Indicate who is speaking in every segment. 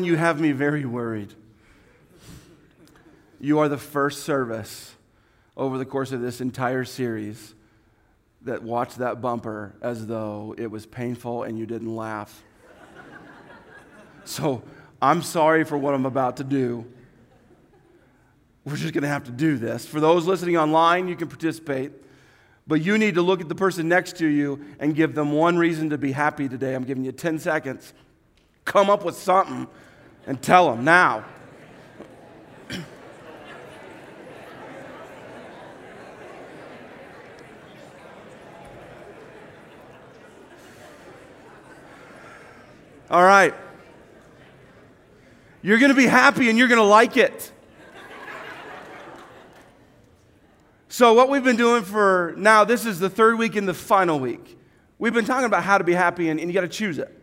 Speaker 1: You have me very worried. You are the first service over the course of this entire series that watched that bumper as though it was painful and you didn't laugh. so I'm sorry for what I'm about to do. We're just going to have to do this. For those listening online, you can participate. But you need to look at the person next to you and give them one reason to be happy today. I'm giving you 10 seconds. Come up with something and tell them now. All right. You're going to be happy and you're going to like it. So, what we've been doing for now, this is the third week and the final week. We've been talking about how to be happy, and, and you got to choose it.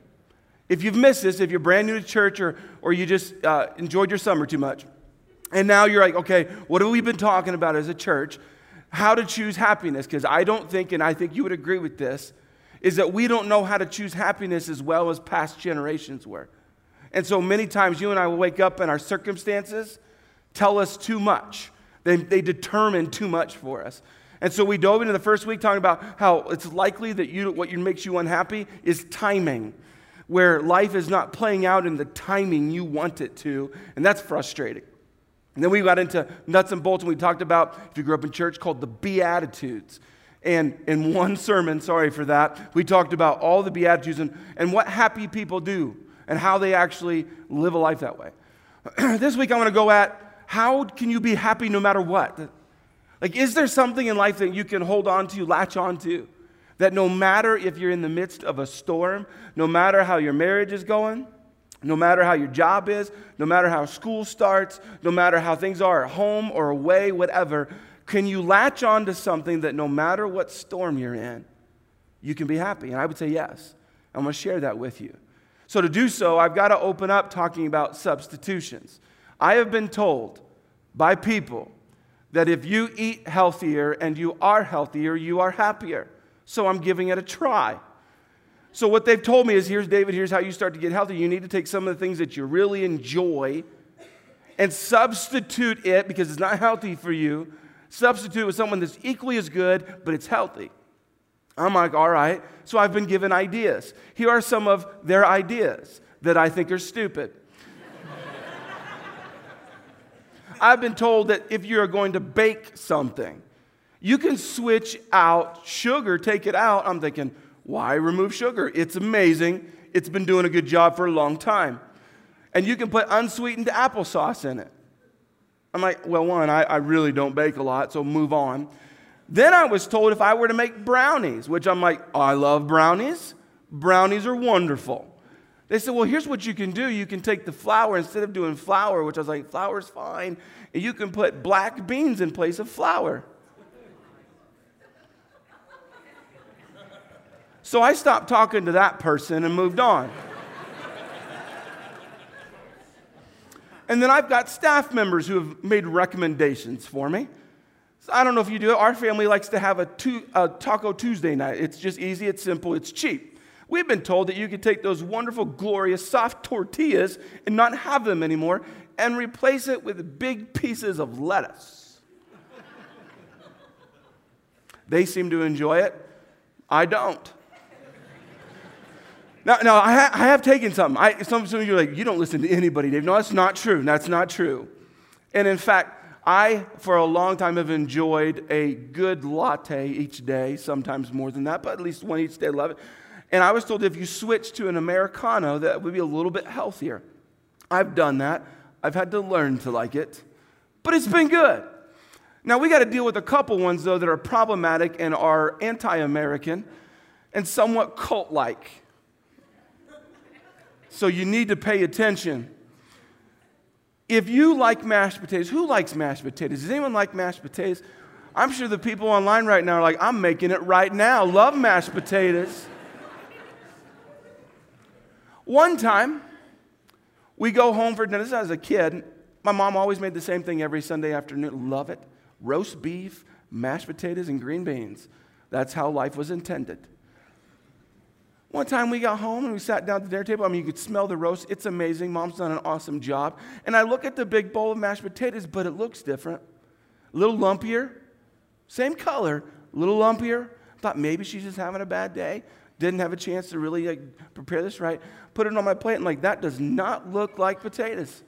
Speaker 1: If you've missed this, if you're brand new to church or, or you just uh, enjoyed your summer too much, and now you're like, okay, what have we been talking about as a church? How to choose happiness? Because I don't think, and I think you would agree with this, is that we don't know how to choose happiness as well as past generations were. And so many times you and I will wake up and our circumstances tell us too much. They, they determine too much for us. And so we dove into the first week talking about how it's likely that you, what makes you unhappy is timing where life is not playing out in the timing you want it to, and that's frustrating. And then we got into nuts and bolts, and we talked about, if you grew up in church, called the Beatitudes. And in one sermon, sorry for that, we talked about all the Beatitudes and, and what happy people do and how they actually live a life that way. this week, I want to go at how can you be happy no matter what? Like, is there something in life that you can hold on to, latch on to? That no matter if you're in the midst of a storm, no matter how your marriage is going, no matter how your job is, no matter how school starts, no matter how things are at home or away, whatever, can you latch on to something that no matter what storm you're in, you can be happy? And I would say yes. I'm going to share that with you. So, to do so, I've got to open up talking about substitutions. I have been told by people that if you eat healthier and you are healthier, you are happier so I'm giving it a try. So, what they've told me is here's David, here's how you start to get healthy. You need to take some of the things that you really enjoy and substitute it because it's not healthy for you. Substitute with someone that's equally as good, but it's healthy. I'm like, all right. So, I've been given ideas. Here are some of their ideas that I think are stupid. I've been told that if you're going to bake something, you can switch out sugar, take it out. I'm thinking, why remove sugar? It's amazing. It's been doing a good job for a long time. And you can put unsweetened applesauce in it. I'm like, well, one, I, I really don't bake a lot, so move on. Then I was told if I were to make brownies, which I'm like, oh, I love brownies. Brownies are wonderful. They said, well, here's what you can do. You can take the flour, instead of doing flour, which I was like, flour's fine, and you can put black beans in place of flour. So I stopped talking to that person and moved on. and then I've got staff members who have made recommendations for me. So I don't know if you do it. Our family likes to have a, a Taco Tuesday night. It's just easy, it's simple, it's cheap. We've been told that you could take those wonderful, glorious, soft tortillas and not have them anymore and replace it with big pieces of lettuce. they seem to enjoy it. I don't. Now, now I, ha- I have taken something. I, some, some of you are like, you don't listen to anybody, Dave. No, that's not true. That's not true. And in fact, I, for a long time, have enjoyed a good latte each day, sometimes more than that, but at least one each day. I love it. And I was told if you switch to an Americano, that would be a little bit healthier. I've done that. I've had to learn to like it, but it's been good. Now, we got to deal with a couple ones, though, that are problematic and are anti American and somewhat cult like. So you need to pay attention. If you like mashed potatoes, who likes mashed potatoes? Does anyone like mashed potatoes? I'm sure the people online right now are like, I'm making it right now. Love mashed potatoes. One time, we go home for dinner. This as a kid. My mom always made the same thing every Sunday afternoon. Love it. Roast beef, mashed potatoes, and green beans. That's how life was intended. One time we got home and we sat down at the dinner table. I mean, you could smell the roast. It's amazing. Mom's done an awesome job. And I look at the big bowl of mashed potatoes, but it looks different. A little lumpier, same color, a little lumpier. Thought maybe she's just having a bad day. Didn't have a chance to really like, prepare this right. Put it on my plate and like that does not look like potatoes.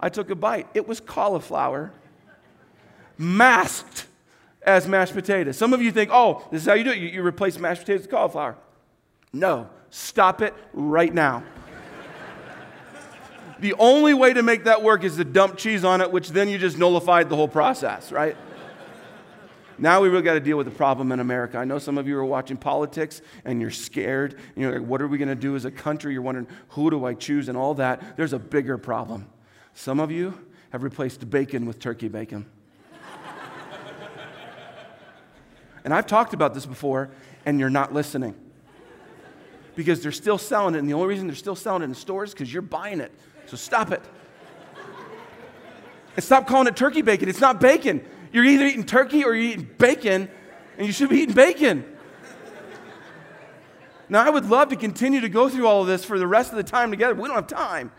Speaker 1: I took a bite. It was cauliflower masked as mashed potatoes. Some of you think, oh, this is how you do it. You, you replace mashed potatoes with cauliflower. No, stop it right now. the only way to make that work is to dump cheese on it, which then you just nullified the whole process, right? Now we really got to deal with the problem in America. I know some of you are watching politics and you're scared. And you're like, what are we going to do as a country? You're wondering, who do I choose and all that. There's a bigger problem. Some of you have replaced bacon with turkey bacon. and I've talked about this before, and you're not listening. Because they're still selling it, and the only reason they're still selling it in stores is because you're buying it. So stop it. And stop calling it turkey bacon. It's not bacon. You're either eating turkey or you're eating bacon, and you should be eating bacon. Now, I would love to continue to go through all of this for the rest of the time together, but we don't have time.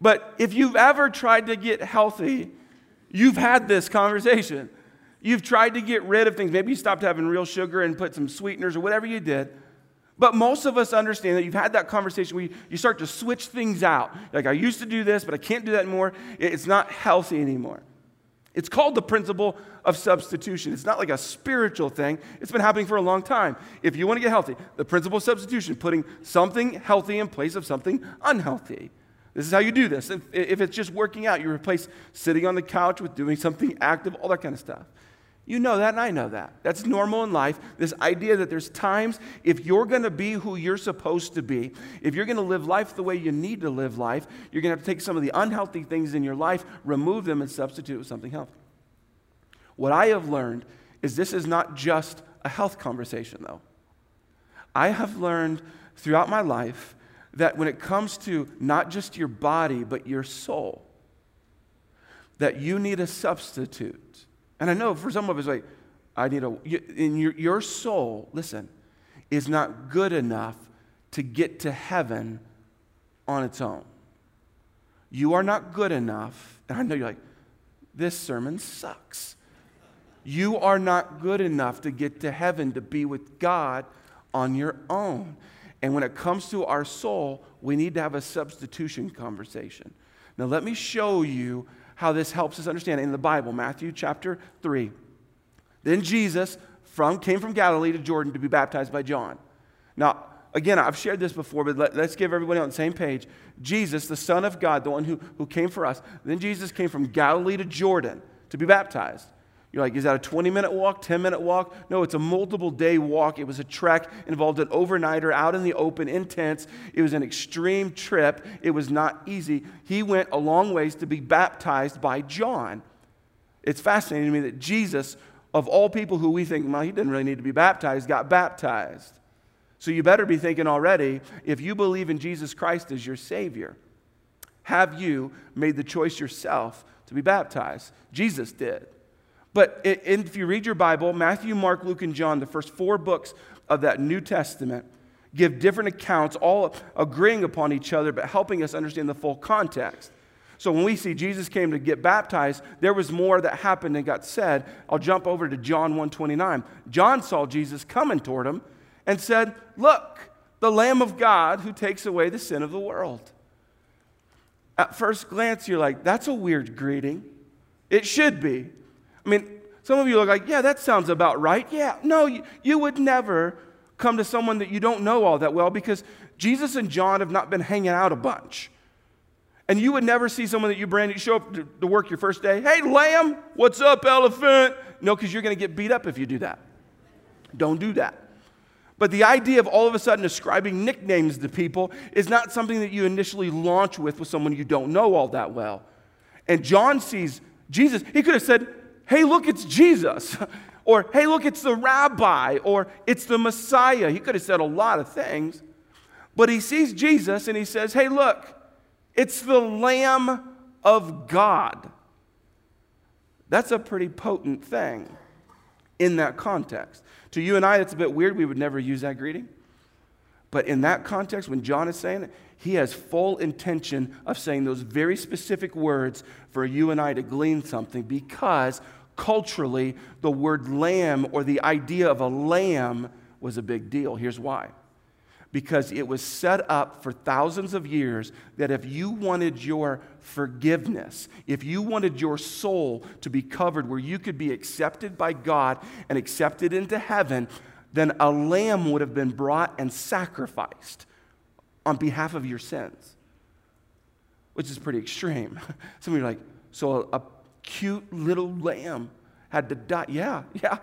Speaker 1: But if you've ever tried to get healthy, you've had this conversation. You've tried to get rid of things. Maybe you stopped having real sugar and put some sweeteners or whatever you did. But most of us understand that you've had that conversation where you start to switch things out. Like, I used to do this, but I can't do that anymore. It's not healthy anymore. It's called the principle of substitution. It's not like a spiritual thing, it's been happening for a long time. If you want to get healthy, the principle of substitution, putting something healthy in place of something unhealthy. This is how you do this. If, if it's just working out, you replace sitting on the couch with doing something active, all that kind of stuff. You know that, and I know that. That's normal in life. This idea that there's times if you're going to be who you're supposed to be, if you're going to live life the way you need to live life, you're going to have to take some of the unhealthy things in your life, remove them, and substitute with something healthy. What I have learned is this is not just a health conversation, though. I have learned throughout my life that when it comes to not just your body, but your soul, that you need a substitute and I know for some of us, like, I need a, in your, your soul, listen, is not good enough to get to heaven on its own. You are not good enough. And I know you're like, this sermon sucks. You are not good enough to get to heaven to be with God on your own. And when it comes to our soul, we need to have a substitution conversation. Now, let me show you how this helps us understand in the Bible, Matthew chapter 3. Then Jesus from, came from Galilee to Jordan to be baptized by John. Now, again, I've shared this before, but let, us give everybody on the same page. Jesus, the Son of God, the one who, who came for us, then Jesus came from Galilee to Jordan to be baptized. You're like, is that a 20 minute walk, 10 minute walk? No, it's a multiple day walk. It was a trek, involved an overnighter out in the open, in tents. It was an extreme trip. It was not easy. He went a long ways to be baptized by John. It's fascinating to me that Jesus, of all people who we think, well, he didn't really need to be baptized, got baptized. So you better be thinking already if you believe in Jesus Christ as your Savior, have you made the choice yourself to be baptized? Jesus did. But if you read your Bible, Matthew, Mark, Luke, and John, the first four books of that New Testament, give different accounts, all agreeing upon each other, but helping us understand the full context. So when we see Jesus came to get baptized, there was more that happened and got said. I'll jump over to John 129. John saw Jesus coming toward him and said, "Look, the Lamb of God who takes away the sin of the world." At first glance, you're like, "That's a weird greeting." It should be. I mean, some of you are like, yeah, that sounds about right. Yeah, no, you, you would never come to someone that you don't know all that well because Jesus and John have not been hanging out a bunch. And you would never see someone that you brand new show up to, to work your first day. Hey, lamb, what's up, elephant? No, because you're going to get beat up if you do that. Don't do that. But the idea of all of a sudden ascribing nicknames to people is not something that you initially launch with with someone you don't know all that well. And John sees Jesus. He could have said, hey, look, it's Jesus. Or, hey, look, it's the rabbi. Or, it's the Messiah. He could have said a lot of things. But he sees Jesus and he says, hey, look, it's the Lamb of God. That's a pretty potent thing in that context. To you and I, that's a bit weird. We would never use that greeting. But in that context, when John is saying it, he has full intention of saying those very specific words for you and I to glean something because culturally, the word lamb or the idea of a lamb was a big deal. Here's why because it was set up for thousands of years that if you wanted your forgiveness, if you wanted your soul to be covered where you could be accepted by God and accepted into heaven, then a lamb would have been brought and sacrificed on behalf of your sins, which is pretty extreme. Some of you are like, so a, a cute little lamb had to die. Yeah, yeah.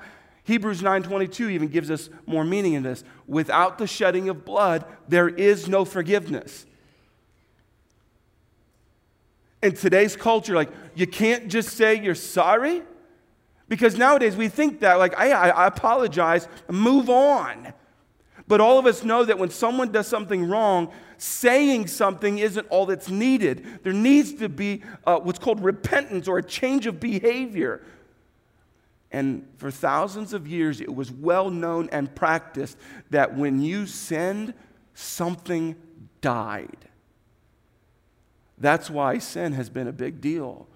Speaker 1: Hebrews 9:22 even gives us more meaning in this. Without the shedding of blood, there is no forgiveness. In today's culture, like you can't just say you're sorry. Because nowadays we think that, like, I, I apologize, move on. But all of us know that when someone does something wrong, saying something isn't all that's needed. There needs to be uh, what's called repentance or a change of behavior. And for thousands of years, it was well known and practiced that when you sinned, something died. That's why sin has been a big deal.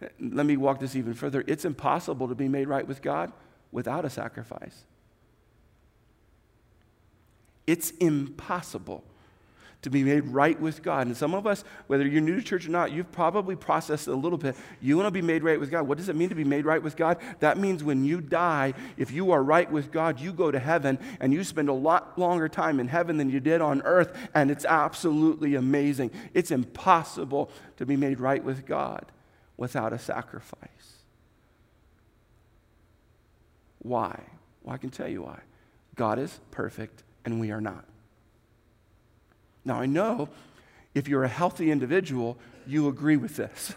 Speaker 1: Let me walk this even further. It's impossible to be made right with God without a sacrifice. It's impossible to be made right with God. And some of us, whether you're new to church or not, you've probably processed it a little bit. You want to be made right with God. What does it mean to be made right with God? That means when you die, if you are right with God, you go to heaven and you spend a lot longer time in heaven than you did on earth, and it's absolutely amazing. It's impossible to be made right with God without a sacrifice. Why? Well, I can tell you why. God is perfect and we are not. Now, I know if you're a healthy individual, you agree with this.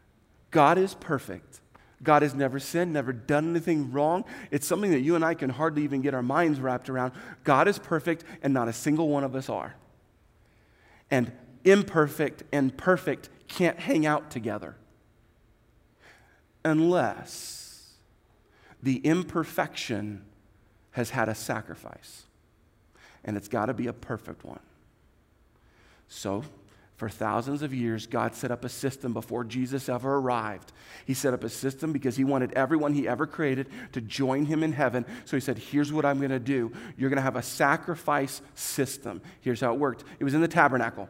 Speaker 1: God is perfect. God has never sinned, never done anything wrong. It's something that you and I can hardly even get our minds wrapped around. God is perfect, and not a single one of us are. And imperfect and perfect can't hang out together unless the imperfection has had a sacrifice. And it's got to be a perfect one. So, for thousands of years, God set up a system before Jesus ever arrived. He set up a system because He wanted everyone He ever created to join Him in heaven. So He said, Here's what I'm going to do. You're going to have a sacrifice system. Here's how it worked it was in the tabernacle.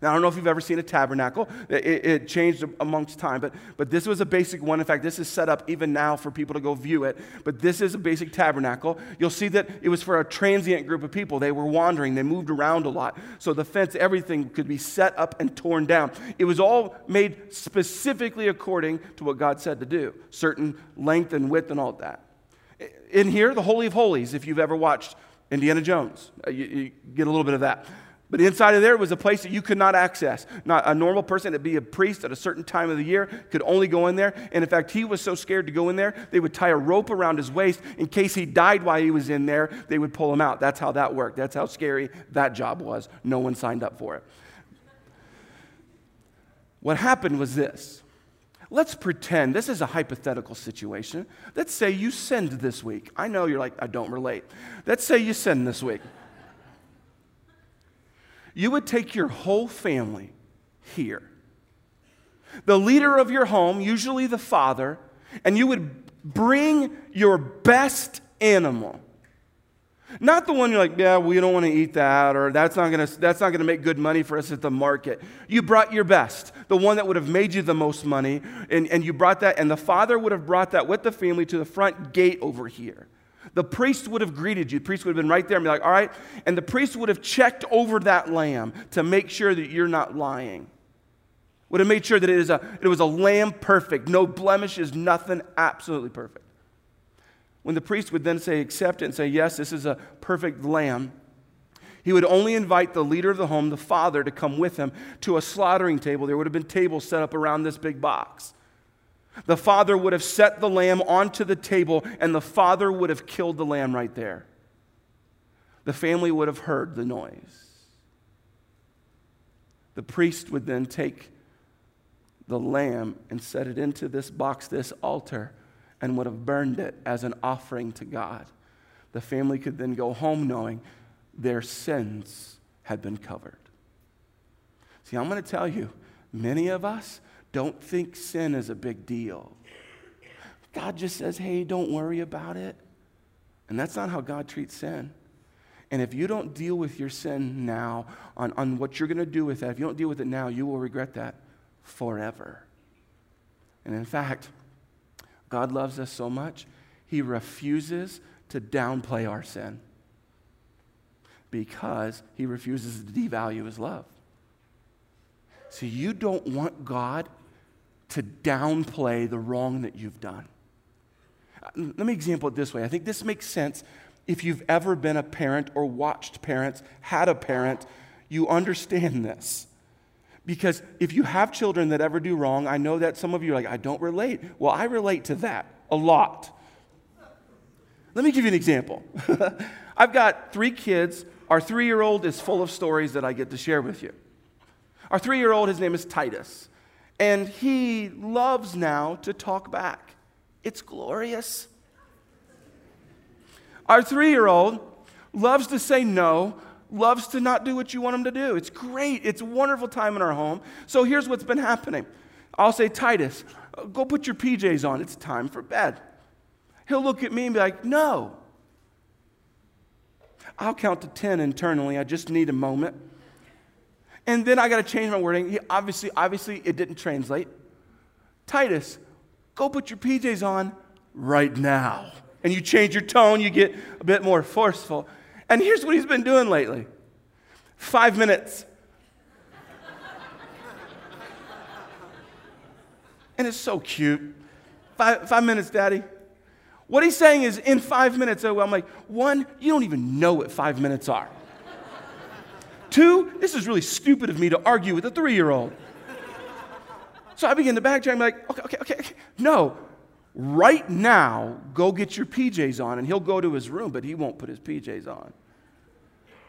Speaker 1: Now, I don't know if you've ever seen a tabernacle. It, it, changed amongst time, but, but this was a basic one. In fact, this is set up even now for people to go view it. But this is a basic tabernacle. You'll see that it was for a transient group of people. They were wandering, they moved around a lot. So the fence, everything could be set up and torn down. It was all made specifically according to what God said to do certain length and width and all that. In here, the Holy of Holies, if you've ever watched Indiana Jones, uh, you, you get a little bit of that. But inside of there was a place that you could not access. Not a normal person, it'd be a priest at a certain time of the year, could only go in there. And in fact, he was so scared to go in there, they would tie a rope around his waist in case he died while he was in there, they would pull him out. That's how that worked. That's how scary that job was. No one signed up for it. What happened was this. Let's pretend this is a hypothetical situation. Let's say you sinned this week. I know you're like, I don't relate. Let's say you sinned this week you would take your whole family here. The leader of your home, usually the father, and you would bring your best animal. Not the one you're like, yeah, we don't want to eat that, or that's not gonna that's not gonna make good money for us at the market. You brought your best, the one that would have made you the most money, and, and you brought that, and the father would have brought that with the family to the front gate over here. The priest would have greeted you. The priest would have been right there and be like, all right. And the priest would have checked over that lamb to make sure that you're not lying. Would have made sure that it, is a, it was a lamb perfect, no blemishes, nothing, absolutely perfect. When the priest would then say, accept it and say, yes, this is a perfect lamb, he would only invite the leader of the home, the father, to come with him to a slaughtering table. There would have been tables set up around this big box. The father would have set the lamb onto the table, and the father would have killed the lamb right there. The family would have heard the noise. The priest would then take the lamb and set it into this box, this altar, and would have burned it as an offering to God. The family could then go home knowing their sins had been covered. See, I'm going to tell you, many of us don't think sin is a big deal. God just says, hey, don't worry about it. And that's not how God treats sin. And if you don't deal with your sin now, on, on what you're going to do with that, if you don't deal with it now, you will regret that forever. And in fact, God loves us so much, He refuses to downplay our sin because He refuses to devalue His love. So you don't want God to downplay the wrong that you've done. Let me example it this way. I think this makes sense if you've ever been a parent or watched parents, had a parent, you understand this. Because if you have children that ever do wrong, I know that some of you are like, I don't relate. Well, I relate to that a lot. Let me give you an example. I've got three kids. Our three year old is full of stories that I get to share with you. Our three year old, his name is Titus, and he loves now to talk back. It's glorious. Our three year old loves to say no, loves to not do what you want him to do. It's great. It's a wonderful time in our home. So here's what's been happening I'll say, Titus, go put your PJs on. It's time for bed. He'll look at me and be like, no. I'll count to 10 internally. I just need a moment. And then I got to change my wording. He obviously, obviously, it didn't translate. Titus, go put your PJs on right now. And you change your tone, you get a bit more forceful. And here's what he's been doing lately five minutes. and it's so cute. Five, five minutes, Daddy. What he's saying is, in five minutes, oh, I'm like, one, you don't even know what five minutes are. Two, this is really stupid of me to argue with a three year old. So I begin to backtrack. I'm like, okay, okay, okay, okay. No, right now, go get your PJs on. And he'll go to his room, but he won't put his PJs on.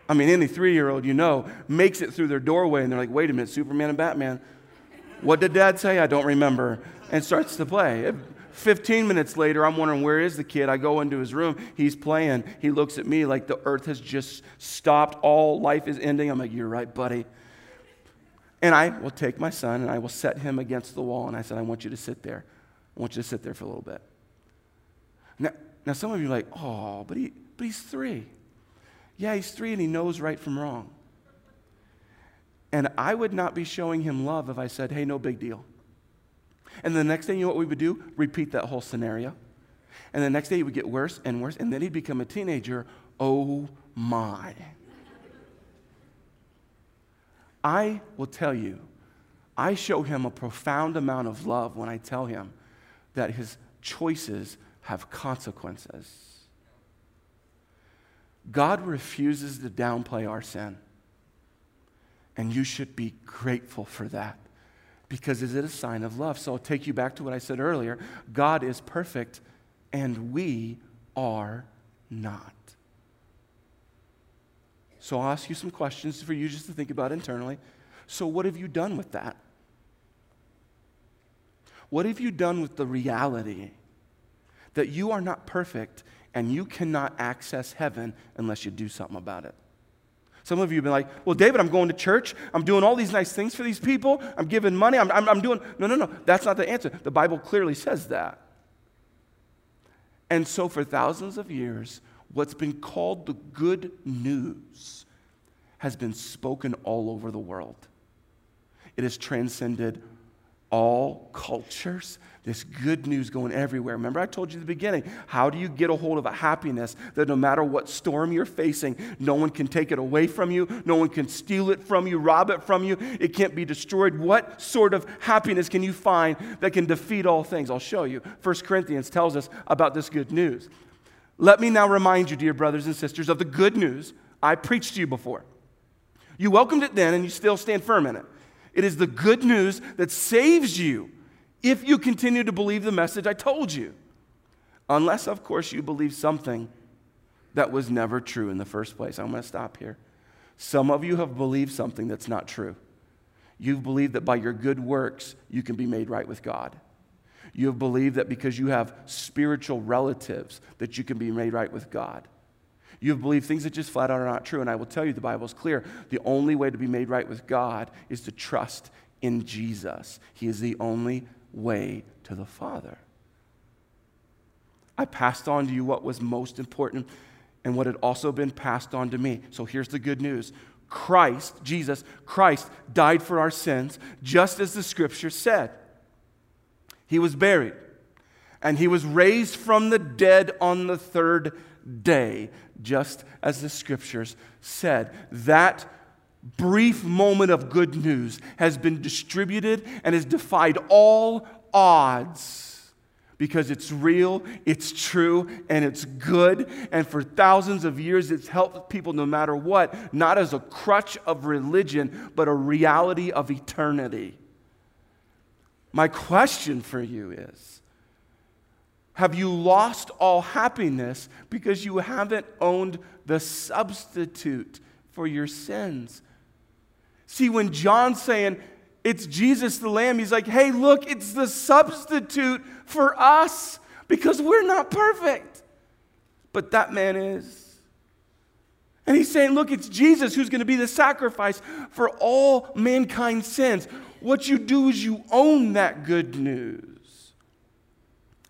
Speaker 1: I mean, any three year old you know makes it through their doorway and they're like, wait a minute, Superman and Batman. What did dad say? I don't remember. And starts to play. 15 minutes later, I'm wondering, where is the kid? I go into his room. He's playing. He looks at me like the earth has just stopped. All life is ending. I'm like, you're right, buddy. And I will take my son and I will set him against the wall. And I said, I want you to sit there. I want you to sit there for a little bit. Now, now some of you are like, oh, but, he, but he's three. Yeah, he's three and he knows right from wrong. And I would not be showing him love if I said, hey, no big deal. And the next day, you know what we would do? Repeat that whole scenario. And the next day, he would get worse and worse, and then he'd become a teenager. Oh my. I will tell you, I show him a profound amount of love when I tell him that his choices have consequences. God refuses to downplay our sin. And you should be grateful for that because is it a sign of love? So I'll take you back to what I said earlier. God is perfect and we are not. So I'll ask you some questions for you just to think about internally. So, what have you done with that? What have you done with the reality that you are not perfect and you cannot access heaven unless you do something about it? Some of you have been like, well, David, I'm going to church. I'm doing all these nice things for these people. I'm giving money. I'm, I'm, I'm doing. No, no, no. That's not the answer. The Bible clearly says that. And so, for thousands of years, what's been called the good news has been spoken all over the world. It has transcended all cultures. This good news going everywhere. Remember, I told you at the beginning how do you get a hold of a happiness that no matter what storm you're facing, no one can take it away from you, no one can steal it from you, rob it from you, it can't be destroyed? What sort of happiness can you find that can defeat all things? I'll show you. 1 Corinthians tells us about this good news. Let me now remind you, dear brothers and sisters, of the good news I preached to you before. You welcomed it then, and you still stand firm in it. It is the good news that saves you if you continue to believe the message I told you. Unless, of course, you believe something that was never true in the first place. I'm going to stop here. Some of you have believed something that's not true. You've believed that by your good works, you can be made right with God. You have believed that because you have spiritual relatives, that you can be made right with God. You have believed things that just flat out are not true. And I will tell you, the Bible is clear. The only way to be made right with God is to trust in Jesus. He is the only way to the Father. I passed on to you what was most important and what had also been passed on to me. So here's the good news Christ, Jesus, Christ died for our sins, just as the scripture said. He was buried, and he was raised from the dead on the third day, just as the scriptures said. That brief moment of good news has been distributed and has defied all odds because it's real, it's true, and it's good. And for thousands of years, it's helped people no matter what, not as a crutch of religion, but a reality of eternity. My question for you is Have you lost all happiness because you haven't owned the substitute for your sins? See, when John's saying, it's Jesus the Lamb. He's like, hey, look, it's the substitute for us because we're not perfect. But that man is. And he's saying, look, it's Jesus who's going to be the sacrifice for all mankind's sins. What you do is you own that good news.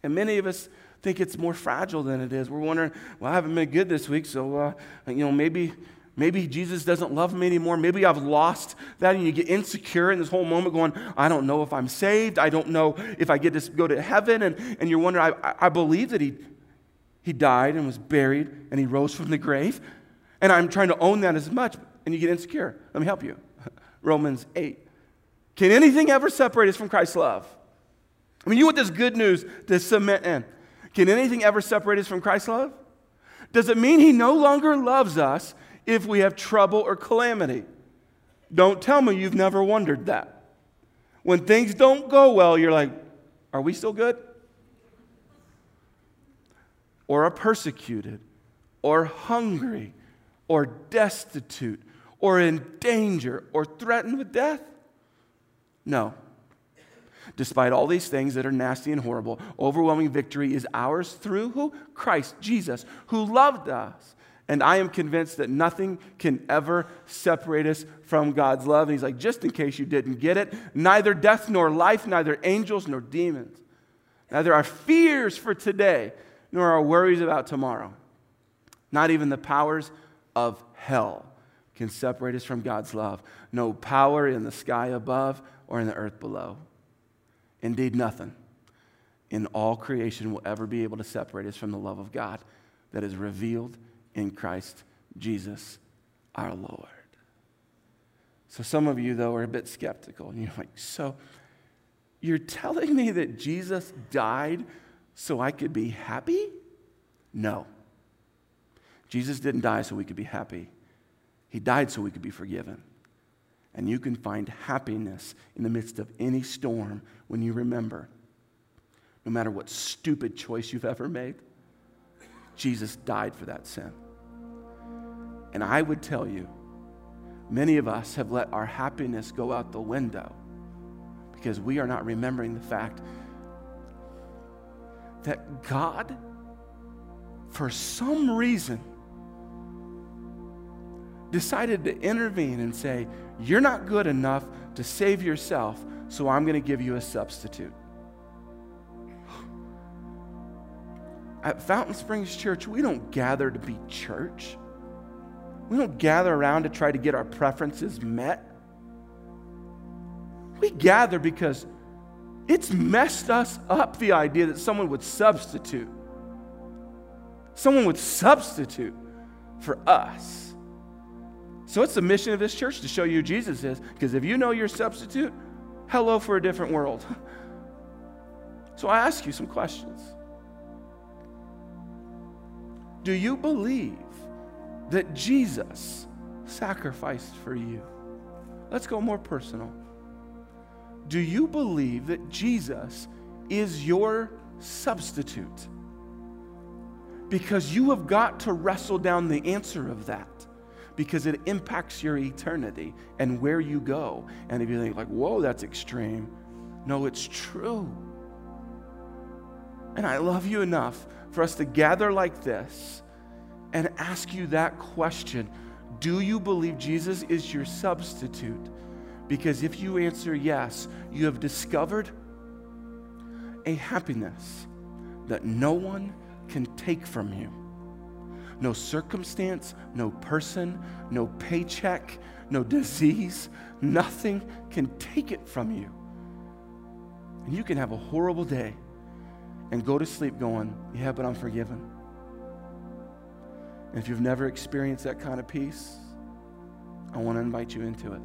Speaker 1: And many of us think it's more fragile than it is. We're wondering, well, I haven't been good this week, so, uh, you know, maybe Maybe Jesus doesn't love me anymore. Maybe I've lost that, and you get insecure in this whole moment going, I don't know if I'm saved. I don't know if I get to go to heaven. And, and you're wondering, I, I believe that he, he died and was buried and he rose from the grave. And I'm trying to own that as much, and you get insecure. Let me help you. Romans 8. Can anything ever separate us from Christ's love? I mean, you want this good news to cement in. Can anything ever separate us from Christ's love? Does it mean he no longer loves us if we have trouble or calamity. Don't tell me you've never wondered that. When things don't go well, you're like, are we still good? Or are persecuted, or hungry, or destitute, or in danger, or threatened with death? No. Despite all these things that are nasty and horrible, overwhelming victory is ours through who? Christ Jesus, who loved us and I am convinced that nothing can ever separate us from God's love. And he's like, just in case you didn't get it, neither death nor life, neither angels nor demons, neither our fears for today nor our worries about tomorrow, not even the powers of hell can separate us from God's love. No power in the sky above or in the earth below. Indeed, nothing in all creation will ever be able to separate us from the love of God that is revealed in Christ Jesus our Lord. So, some of you, though, are a bit skeptical. And you're like, so you're telling me that Jesus died so I could be happy? No. Jesus didn't die so we could be happy, He died so we could be forgiven. And you can find happiness in the midst of any storm when you remember, no matter what stupid choice you've ever made, Jesus died for that sin. And I would tell you, many of us have let our happiness go out the window because we are not remembering the fact that God, for some reason, decided to intervene and say, You're not good enough to save yourself, so I'm going to give you a substitute. At Fountain Springs Church, we don't gather to be church. We don't gather around to try to get our preferences met. We gather because it's messed us up the idea that someone would substitute. Someone would substitute for us. So it's the mission of this church to show you who Jesus is, because if you know your substitute, hello for a different world. So I ask you some questions. Do you believe that Jesus sacrificed for you. Let's go more personal. Do you believe that Jesus is your substitute? Because you have got to wrestle down the answer of that because it impacts your eternity and where you go. And if you think like, whoa, that's extreme. No, it's true. And I love you enough for us to gather like this and ask you that question Do you believe Jesus is your substitute? Because if you answer yes, you have discovered a happiness that no one can take from you. No circumstance, no person, no paycheck, no disease, nothing can take it from you. And you can have a horrible day and go to sleep going, Yeah, but I'm forgiven. And if you've never experienced that kind of peace, I want to invite you into it.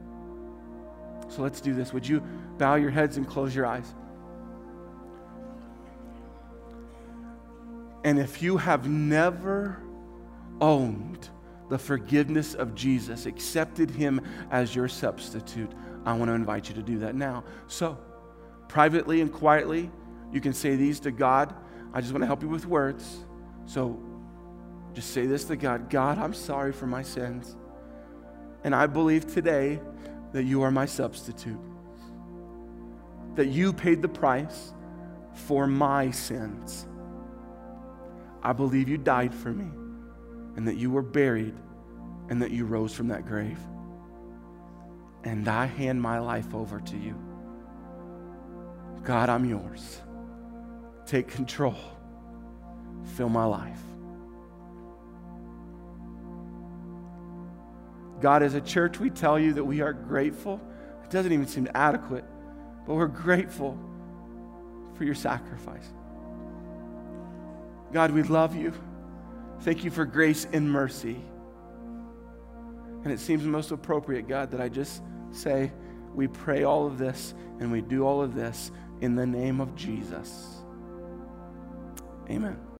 Speaker 1: So let's do this. Would you bow your heads and close your eyes? And if you have never owned the forgiveness of Jesus, accepted him as your substitute, I want to invite you to do that now. So, privately and quietly, you can say these to God. I just want to help you with words. So, just say this to God God, I'm sorry for my sins. And I believe today that you are my substitute, that you paid the price for my sins. I believe you died for me and that you were buried and that you rose from that grave. And I hand my life over to you. God, I'm yours. Take control. Fill my life. God, as a church, we tell you that we are grateful. It doesn't even seem adequate, but we're grateful for your sacrifice. God, we love you. Thank you for grace and mercy. And it seems most appropriate, God, that I just say, we pray all of this and we do all of this in the name of Jesus. Amen.